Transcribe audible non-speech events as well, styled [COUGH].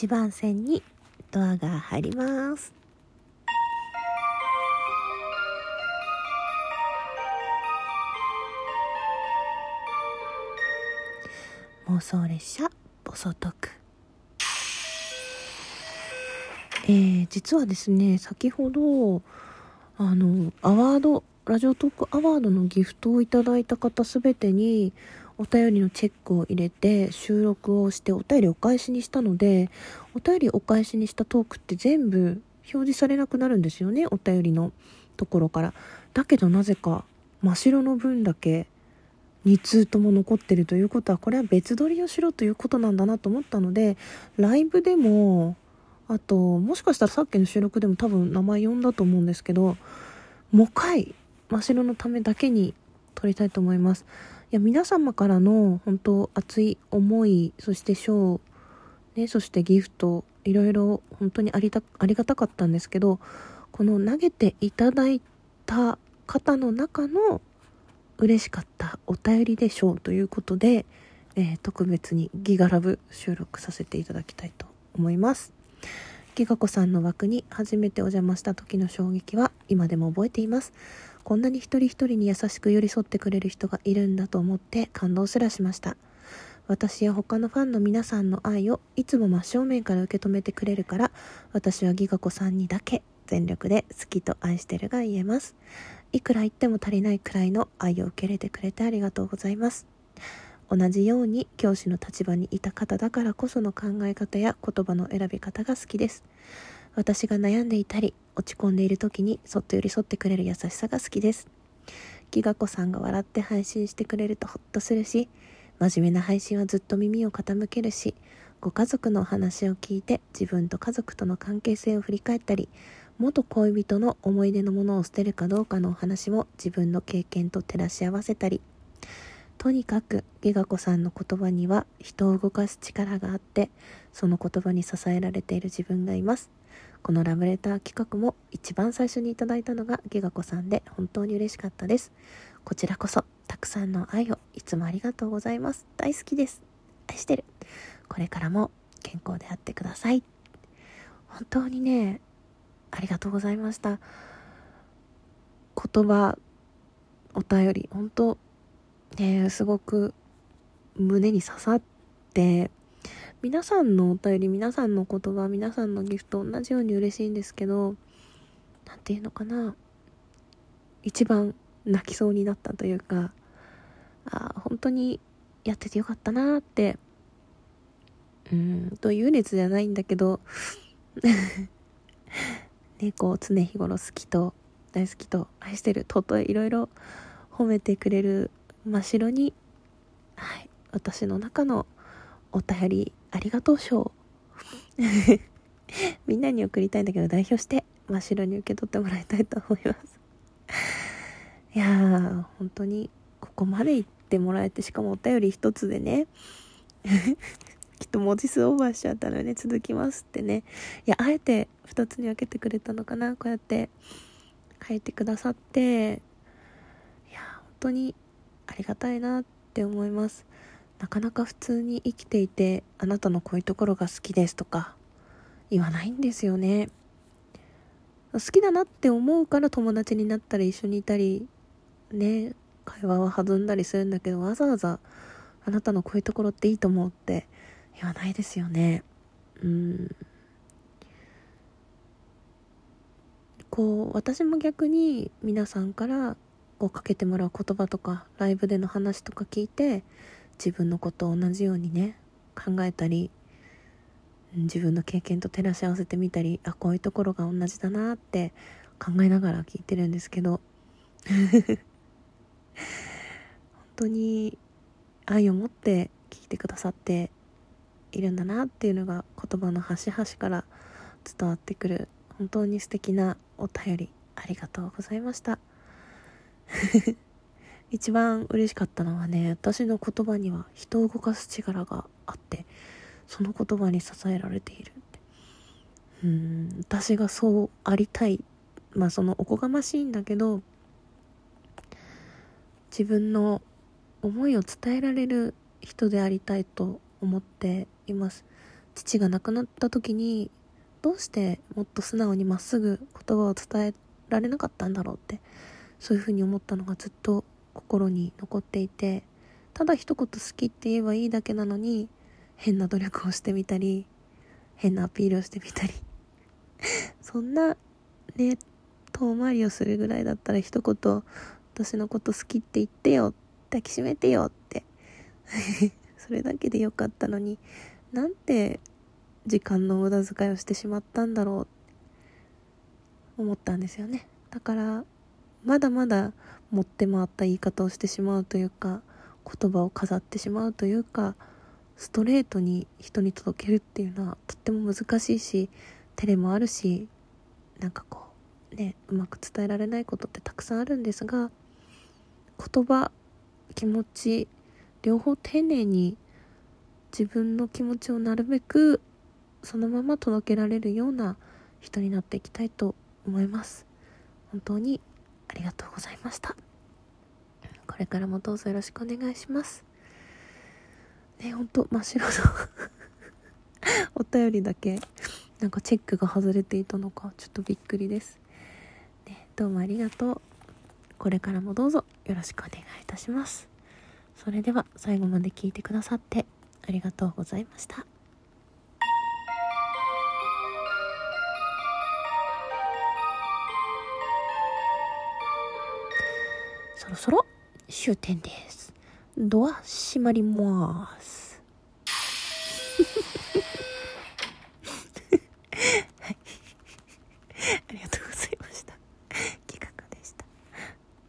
1番線にドアが入ります。妄想列車ボソトク。えー、実はですね先ほどあのアワードラジオトークアワードのギフトをいただいた方すべてにお便りのチェックを入れて収録をしてお便りお返しにしたのでお便りお返しにしたトークって全部表示されなくなるんですよねお便りのところから。だけどなぜか真っ白の分だけ2通とも残ってるということはこれは別撮りをしろということなんだなと思ったのでライブでもあともしかしたらさっきの収録でも多分名前呼んだと思うんですけどもう一回真っ白のためだけに撮りたいと思います。いや皆様からの本当熱い思いそして賞ねそしてギフトいろいろ本当にありたありがたかったんですけどこの投げていただいた方の中の嬉しかったお便りでしょうということで、えー、特別にギガラブ収録させていただきたいと思います。ギガ子さんの枠に初めてお邪魔した時の衝撃は今でも覚えています。こんなに一人一人に優しく寄り添ってくれる人がいるんだと思って感動すらしました。私や他のファンの皆さんの愛をいつも真正面から受け止めてくれるから私はギガ子さんにだけ全力で好きと愛してるが言えます。いくら言っても足りないくらいの愛を受け入れてくれてありがとうございます。同じように教師の立場にいた方だからこその考え方や言葉の選び方が好きです。私が悩んでいたり落ち込んでいる時にそっと寄り添ってくれる優しさが好きです。ギガ子さんが笑って配信してくれるとホッとするし真面目な配信はずっと耳を傾けるしご家族のお話を聞いて自分と家族との関係性を振り返ったり元恋人の思い出のものを捨てるかどうかのお話も自分の経験と照らし合わせたりとにかくギガ子さんの言葉には人を動かす力があってその言葉に支えられている自分がいます。このラブレター企画も一番最初にいただいたのがギガ子さんで本当に嬉しかったです。こちらこそたくさんの愛をいつもありがとうございます。大好きです。愛してる。これからも健康であってください。本当にねありがとうございました。言葉お便り本当ねすごく胸に刺さって皆さんのお便り皆さんの言葉皆さんのギフト同じように嬉しいんですけど何て言うのかな一番泣きそうになったというかあ本当にやっててよかったなってうんという列じゃないんだけど [LAUGHS] ねこう常日頃好きと大好きと愛してるとといろいろ褒めてくれる真っ白にはい私の中のお便りありがとう賞。[LAUGHS] みんなに送りたいんだけど代表して真っ白に受け取ってもらいたいと思います。いやー本当にここまで言ってもらえてしかもお便り一つでね [LAUGHS] きっと文字数オーバーしちゃったのね続きますってね。いやあえて2つに分けてくれたのかなこうやって書いてくださって。いや本当にりがたいなって思います。なかなか普通に生きていてあなたのこういうところが好きですとか言わないんですよね。好きだなって思うから友達になったり一緒にいたりね会話は弾んだりするんだけどわざわざあなたのこういうところっていいと思うって言わないですよね。うん。こう私も逆に皆さんからこうかけてもらう言葉とかライブでの話とか聞いて自分のことを同じようにね考えたり自分の経験と照らし合わせてみたりあこういうところが同じだなって考えながら聞いてるんですけど。[LAUGHS] 本当に愛を持って聞いてくださっているんだなっていうのが言葉の端々から伝わってくる本当に素敵なお便りありがとうございました。[LAUGHS] 一番嬉しかったのはね私の言葉には人を動かす力があってその言葉に支えられているって。うん私がそうありたいまあそのおこがましいんだけど自分の思いを伝えられる人でありたいと思っています。父が亡くなった時にどうしてもっと素直にまっすぐ言葉を伝えられなかったんだろうって。そういうふうに思ったのがずっと心に残っていてただ一言好きって言えばいいだけなのに変な努力をしてみたり変なアピールをしてみたり [LAUGHS] そんなね遠回りをするぐらいだったら一言私のこと好きって言ってよ抱きしめてよって [LAUGHS] それだけでよかったのになんて時間の無駄遣いをしてしまったんだろう思ったんですよね。だからまだまだ持って回った言い方をしてしまうというか言葉を飾ってしまうというかストレートに人に届けるっていうのはとっても難しいし照れもあるしなんかこうねうまく伝えられないことってたくさんあるんですが言葉気持ち両方丁寧に自分の気持ちをなるべくそのまま届けられるような人になっていきたいと思います。本当にありがとうございました。これからもどうぞよろしくお願いします。ねほんと真っ白のお便りだけなんかチェックが外れていたのかちょっとびっくりです、ね、どうもありがとう。これからもどうぞよろしくお願いいたします。それでは最後まで聞いてくださってありがとうございました。そろ終点です。ドア閉まります。